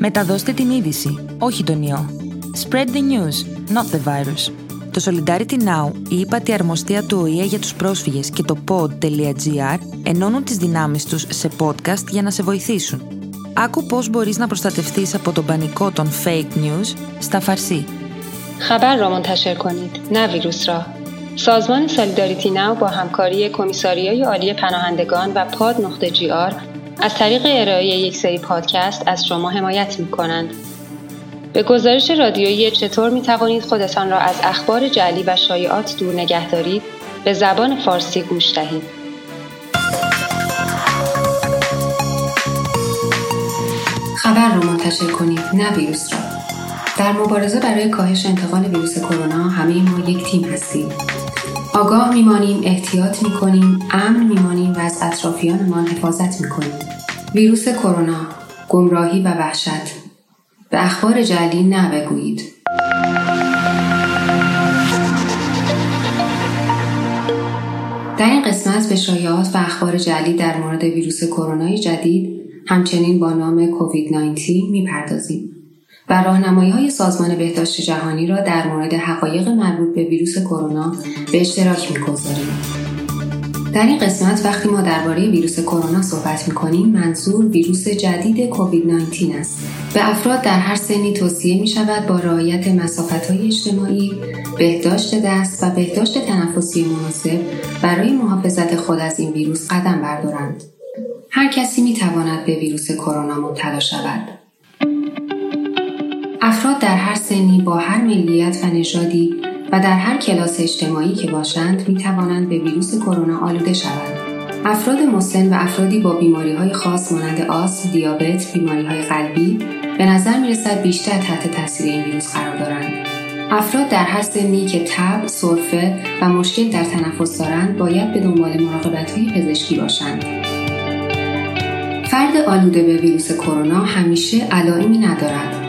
Μεταδώστε την είδηση, όχι τον ιό. Spread the news, not the virus. Το Solidarity Now, η ύπατη αρμοστία του ΟΗΕ για τους πρόσφυγες και το pod.gr ενώνουν τις δυνάμεις τους σε podcast για να σε βοηθήσουν. Άκου πώς μπορείς να προστατευτείς από τον πανικό των fake news στα φαρσί. خبر را منتشر کنید نه ویروس را سازمان سالیداریتی ناو با همکاری کمیساریای عالی پناهندگان و پاد نقطه جی آر از طریق ارائه یک سری پادکست از شما حمایت می کنند. به گزارش رادیویی چطور می توانید خودتان را از اخبار جعلی و شایعات دور نگه دارید به زبان فارسی گوش دهید. خبر را منتشر کنید نه ویروس را در مبارزه برای کاهش انتقال ویروس کرونا همه ما یک تیم هستیم آگاه میمانیم احتیاط می‌کنیم امن میمانیم و از اطرافیانمان حفاظت می‌کنیم. ویروس کرونا گمراهی و وحشت. به اخبار جعلی نه بگویید در این قسمت به شایعات و اخبار جعلی در مورد ویروس کرونا جدید همچنین با نام کووید 19 می‌پردازیم. و راهنمایی های سازمان بهداشت جهانی را در مورد حقایق مربوط به ویروس کرونا به اشتراک می‌گذاریم. در این قسمت وقتی ما درباره ویروس کرونا صحبت می کنیم منظور ویروس جدید کووید 19 است. به افراد در هر سنی توصیه می شود با رعایت مسافت های اجتماعی، بهداشت دست و بهداشت تنفسی مناسب برای محافظت خود از این ویروس قدم بردارند. هر کسی می تواند به ویروس کرونا مبتلا شود. افراد در هر سنی با هر ملیت و نژادی و در هر کلاس اجتماعی که باشند می توانند به ویروس کرونا آلوده شوند. افراد مسن و افرادی با بیماری های خاص مانند آسم، دیابت، بیماری های قلبی به نظر می رسد بیشتر تحت تاثیر این ویروس قرار دارند. افراد در هر سنی که تب، سرفه و مشکل در تنفس دارند باید به دنبال مراقبت های پزشکی باشند. فرد آلوده به ویروس کرونا همیشه علائمی ندارد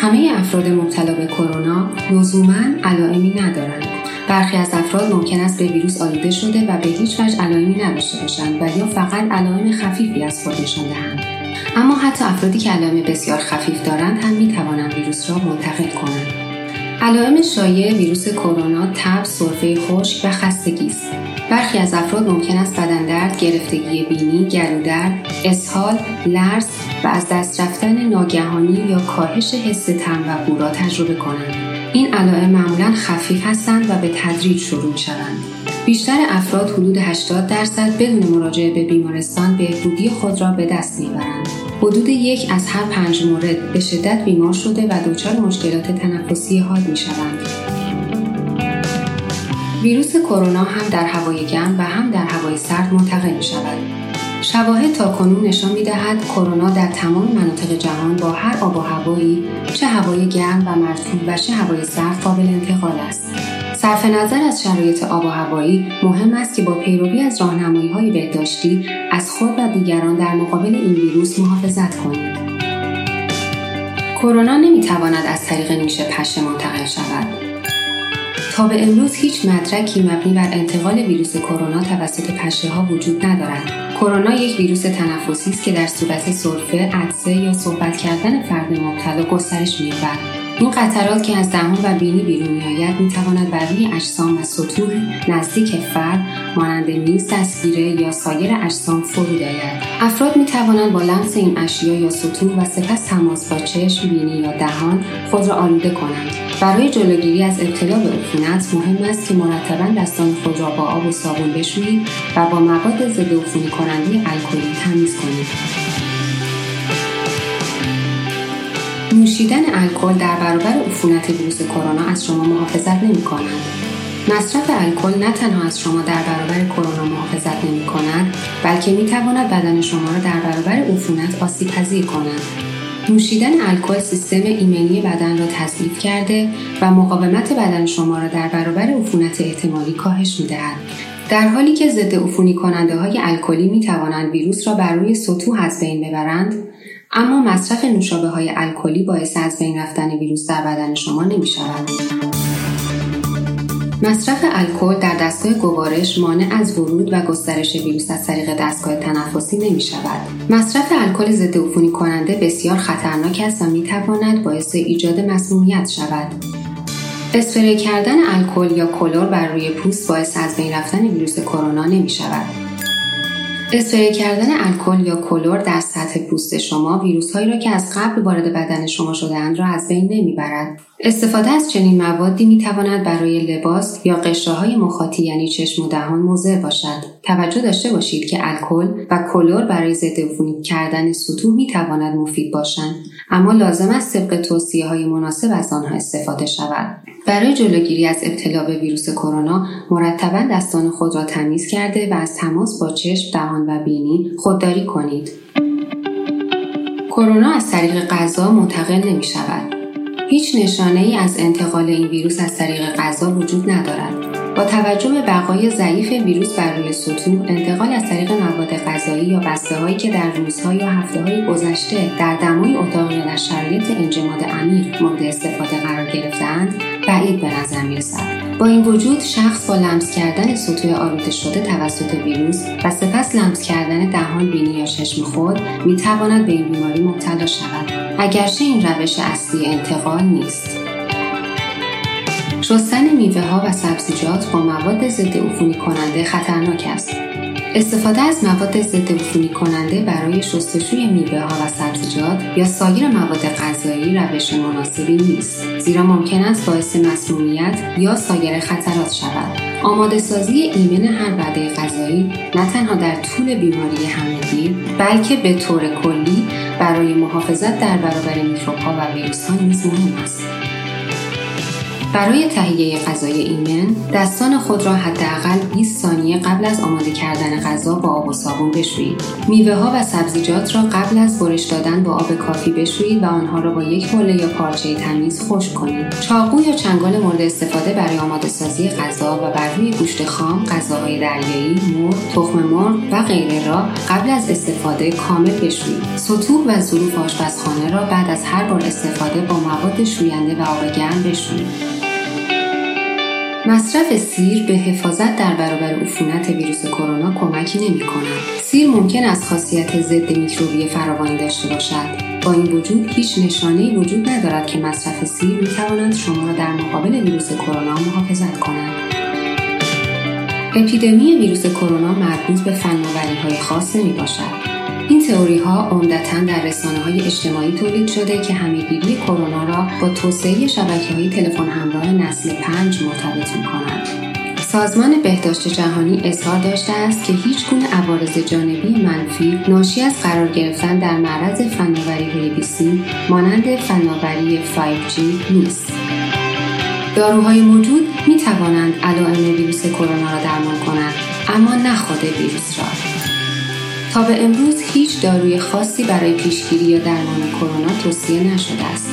همه افراد مبتلا به کرونا لزوما علائمی ندارند. برخی از افراد ممکن است به ویروس آلوده شده و به هیچ وجه علائمی نداشته باشند و یا فقط علائم خفیفی از خود نشان دهند. اما حتی افرادی که علائم بسیار خفیف دارند هم می توانند ویروس را منتقل کنند. علائم شایع ویروس کرونا تب، سرفه خشک و خستگی است. برخی از افراد ممکن است بدن درد، گرفتگی بینی، گلودرد، اسهال، لرز و از دست رفتن ناگهانی یا کاهش حس تم و بو را تجربه کنند. این علائم معمولا خفیف هستند و به تدریج شروع شوند. بیشتر افراد حدود 80 درصد بدون مراجعه به بیمارستان بهبودی خود را به دست می‌برند. حدود یک از هر پنج مورد به شدت بیمار شده و دچار مشکلات تنفسی حاد می شوند. ویروس کرونا هم در هوای گرم و هم در هوای سرد منتقل می شود. شواهد تا کنون نشان می دهد کرونا در تمام مناطق جهان با هر آب و هوایی چه هوای گرم و مرطوب و چه هوای سرد قابل انتقال است. صرف نظر از شرایط آب و هوایی مهم است که با پیروی از راهنمایی های بهداشتی از خود و دیگران در مقابل این ویروس محافظت کنید. کرونا نمی‌تواند از طریق نیش پشه منتقل شود. تا به امروز هیچ مدرکی مبنی بر انتقال ویروس کرونا توسط پشه ها وجود ندارد. کرونا یک ویروس تنفسی است که در صورت سرفه، عطسه یا صحبت کردن فرد مبتلا گسترش می‌یابد. این قطرات که از دهان و بینی بیرون میآید می‌تواند بر روی اجسام و سطوح نزدیک فرد مانند میز دستگیره یا سایر اجسام فرود آید. افراد می‌توانند با لمس این اشیا یا سطوح و سپس تماس با چشم بینی یا دهان خود را آلوده کنند. برای جلوگیری از ابتلا به عفونت مهم است که مرتبا دستان خود را با آب و صابون بشویید و با مواد ضد عفونی کننده الکلی تمیز کنید. نوشیدن الکل در برابر عفونت ویروس کرونا از شما محافظت نمی کند. مصرف الکل نه تنها از شما در برابر کرونا محافظت نمی کند بلکه می تواند بدن شما را در برابر عفونت آسیب پذیر کند. نوشیدن الکل سیستم ایمنی بدن را تضعیف کرده و مقاومت بدن شما را در برابر عفونت احتمالی کاهش می دهد. در حالی که ضد عفونی کننده های الکلی می توانند ویروس را بر روی سطوح از بین ببرند اما مصرف نوشابه های الکلی باعث از بین رفتن ویروس در بدن شما نمی شود. مصرف الکل در دستگاه گوارش مانع از ورود و گسترش ویروس از طریق دستگاه تنفسی نمی شود. مصرف الکل ضد عفونی کننده بسیار خطرناک است و می تواند باعث ایجاد مسمومیت شود. اسپری کردن الکل یا کلور بر روی پوست باعث از بین رفتن ویروس کرونا نمی شود. اسپری کردن الکل یا کلور در سطح پوست شما ویروس هایی را که از قبل وارد بدن شما شدهاند را از بین نمی‌برد. استفاده از چنین موادی می تواند برای لباس یا های مخاطی یعنی چشم و دهان مضر باشد. توجه داشته باشید که الکل و کلور برای ضد کردن سطوح می تواند مفید باشند اما لازم است طبق توصیه های مناسب از آنها استفاده شود. برای جلوگیری از ابتلا به ویروس کرونا مرتبا دستان خود را تمیز کرده و از تماس با چشم دهان و بینی خودداری کنید. کرونا از طریق غذا منتقل نمی شود هیچ نشانه ای از انتقال این ویروس از طریق غذا وجود ندارد. با توجه به بقای ضعیف ویروس بر روی سطوح انتقال از طریق مواد غذایی یا بسته هایی که در روزها یا هفته های گذشته در دمای اتاق یا در شرایط انجماد عمیق مورد استفاده قرار گرفتهاند بعید به نظر می‌رسد. با این وجود شخص با لمس کردن سطوح آلوده شده توسط ویروس و سپس لمس کردن دهان بینی یا چشم خود می‌تواند به این بیماری مبتلا شود. اگرچه این روش اصلی انتقال نیست شستن میوه ها و سبزیجات با مواد ضد عفونی کننده خطرناک است. استفاده از مواد ضد عفونی کننده برای شستشوی میوه ها و سبزیجات یا سایر مواد غذایی روش مناسبی نیست زیرا ممکن است باعث مسمومیت یا سایر خطرات شود آماده سازی ایمن هر وعده غذایی نه تنها در طول بیماری همهگیر بلکه به طور کلی برای محافظت در برابر میکروبها و ویروس ها نیز مهم است. برای تهیه غذای ایمن دستان خود را حداقل 20 ثانیه قبل از آماده کردن غذا با آب و صابون بشویید. میوه ها و سبزیجات را قبل از برش دادن با آب کافی بشویید و آنها را با یک حوله یا پارچه تمیز خشک کنید. چاقو یا چنگال مورد استفاده برای آماده سازی غذا و بر روی گوشت خام غذاهای دریایی مرغ تخم مرغ و غیره را قبل از استفاده کامل بشویید. سطوح و ظروف آشپزخانه را بعد از هر بار استفاده با مواد شوینده و آب گرم بشویید. مصرف سیر به حفاظت در برابر عفونت ویروس کرونا کمکی نمی کند. سیر ممکن است خاصیت ضد میکروبی فراوانی داشته باشد. با این وجود هیچ نشانه وجود ندارد که مصرف سیر می تواند شما را در مقابل ویروس کرونا محافظت کند. اپیدمی ویروس کرونا مربوط به فناوری های خاص نمی باشد. این تئوری ها عمدتا در رسانه های اجتماعی تولید شده که همهگیری کرونا را با توسعه شبکه های تلفن همراه نسل پنج مرتبط می کنند. سازمان بهداشت جهانی اظهار داشته است که هیچ گونه عوارض جانبی منفی ناشی از قرار گرفتن در معرض فناوری های مانند فناوری 5G نیست. داروهای موجود می توانند علائم ویروس کرونا را درمان کنند اما نه خود ویروس را تا به امروز هیچ داروی خاصی برای پیشگیری یا درمان کرونا توصیه نشده است.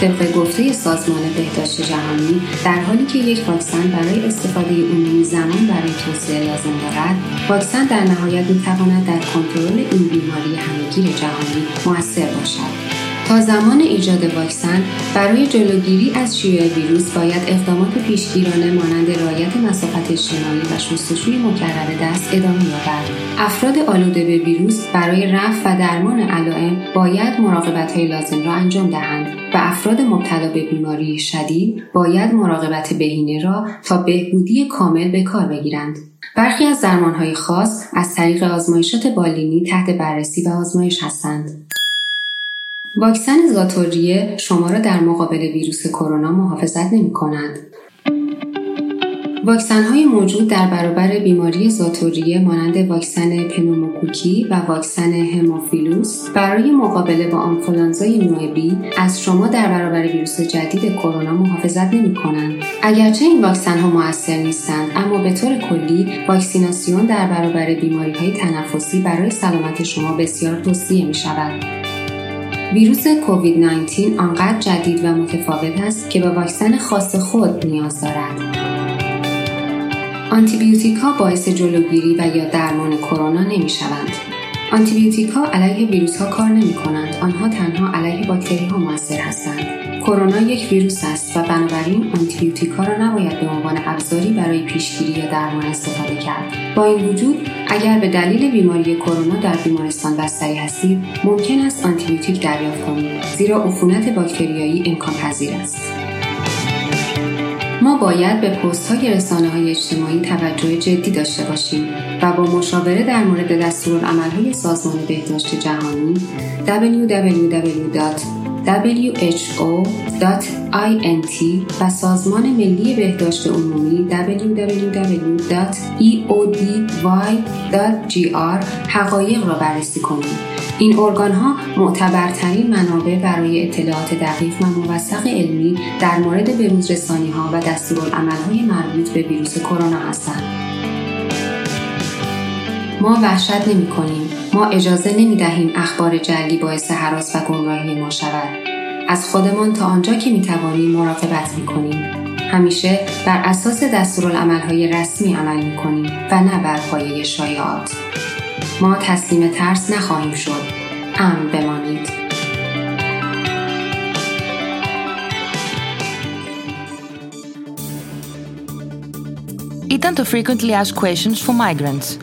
طبق گفته سازمان بهداشت جهانی در حالی که یک واکسن برای استفاده عمومی زمان برای توسعه لازم دارد واکسن در نهایت می‌تواند در کنترل این بیماری همهگیر جهانی موثر باشد تا زمان ایجاد واکسن برای جلوگیری از شیوع ویروس باید اقدامات پیشگیرانه مانند رعایت مسافت اجتماعی و شستشوی مکرر دست ادامه یابد. افراد آلوده به ویروس برای رفع و درمان علائم باید مراقبت های لازم را انجام دهند و افراد مبتلا به بیماری شدید باید مراقبت بهینه را تا بهبودی کامل به کار بگیرند. برخی از درمانهای خاص از طریق آزمایشات بالینی تحت بررسی و آزمایش هستند. واکسن ذات‌الریه شما را در مقابل ویروس کرونا محافظت نمی کند. واکسن های موجود در برابر بیماری ذات‌الریه مانند واکسن پنوموکوکی و واکسن هموفیلوس برای مقابله با آنفولانزای نوع بی از شما در برابر ویروس جدید کرونا محافظت نمی کنند. اگرچه این واکسن ها موثر نیستند اما به طور کلی واکسیناسیون در برابر بیماری های تنفسی برای سلامت شما بسیار توصیه می شود. ویروس کووید 19 آنقدر جدید و متفاوت است که به واکسن خاص خود نیاز دارد. آنتیبیوتیک ها باعث جلوگیری و یا درمان کرونا نمی شوند. آنتیبیوتیک علیه ویروس ها کار نمی کنند. آنها تنها علیه باکتری ها موثر هستند. کرونا یک ویروس است و بنابراین آنتیبیوتیک ها را نباید به عنوان ابزاری برای پیشگیری یا درمان استفاده کرد. با این وجود اگر به دلیل بیماری کرونا در بیمارستان بستری هستید ممکن است آنتیبیوتیک دریافت کنید زیرا عفونت باکتریایی امکان پذیر است. ما باید به پست های رسانه های اجتماعی توجه جدی داشته باشیم و با مشاوره در مورد های سازمان بهداشت جهانی www.who.int و سازمان ملی بهداشت عمومی www.eody.gr حقایق را بررسی کنیم این ارگان ها معتبرترین منابع برای اطلاعات دقیق و موثق علمی در مورد بروز رسانی ها و های مربوط به ویروس کرونا هستند. ما وحشت نمی کنیم. ما اجازه نمی دهیم اخبار جلی باعث حراس و گمراهی ما شود. از خودمان تا آنجا که می توانیم مراقبت می کنیم. همیشه بر اساس های رسمی عمل می کنیم و نه بر پایه شایعات. ما تسلیم ترس نخواهیم شد امن بمانید Ήταν το Frequently Asked Questions for Migrants,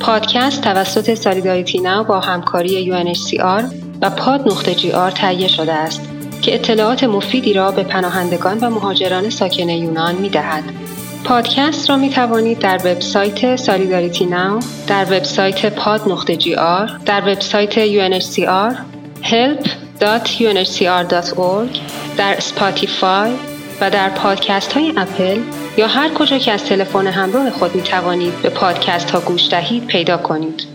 پادکست توسط سالیداریتی ناو با همکاری UNHCR و پاد نقطه جی آر تهیه شده است که اطلاعات مفیدی را به پناهندگان و مهاجران ساکن یونان می دهد. پادکست را می توانید در وبسایت سالیداریتی ناو، در وبسایت pod نقطه gr، در وبسایت UNHCR، help.unhcr.org، در Spotify و در پادکست های اپل یا هر کجا که از تلفن همراه خود می توانید به پادکست ها گوش دهید پیدا کنید.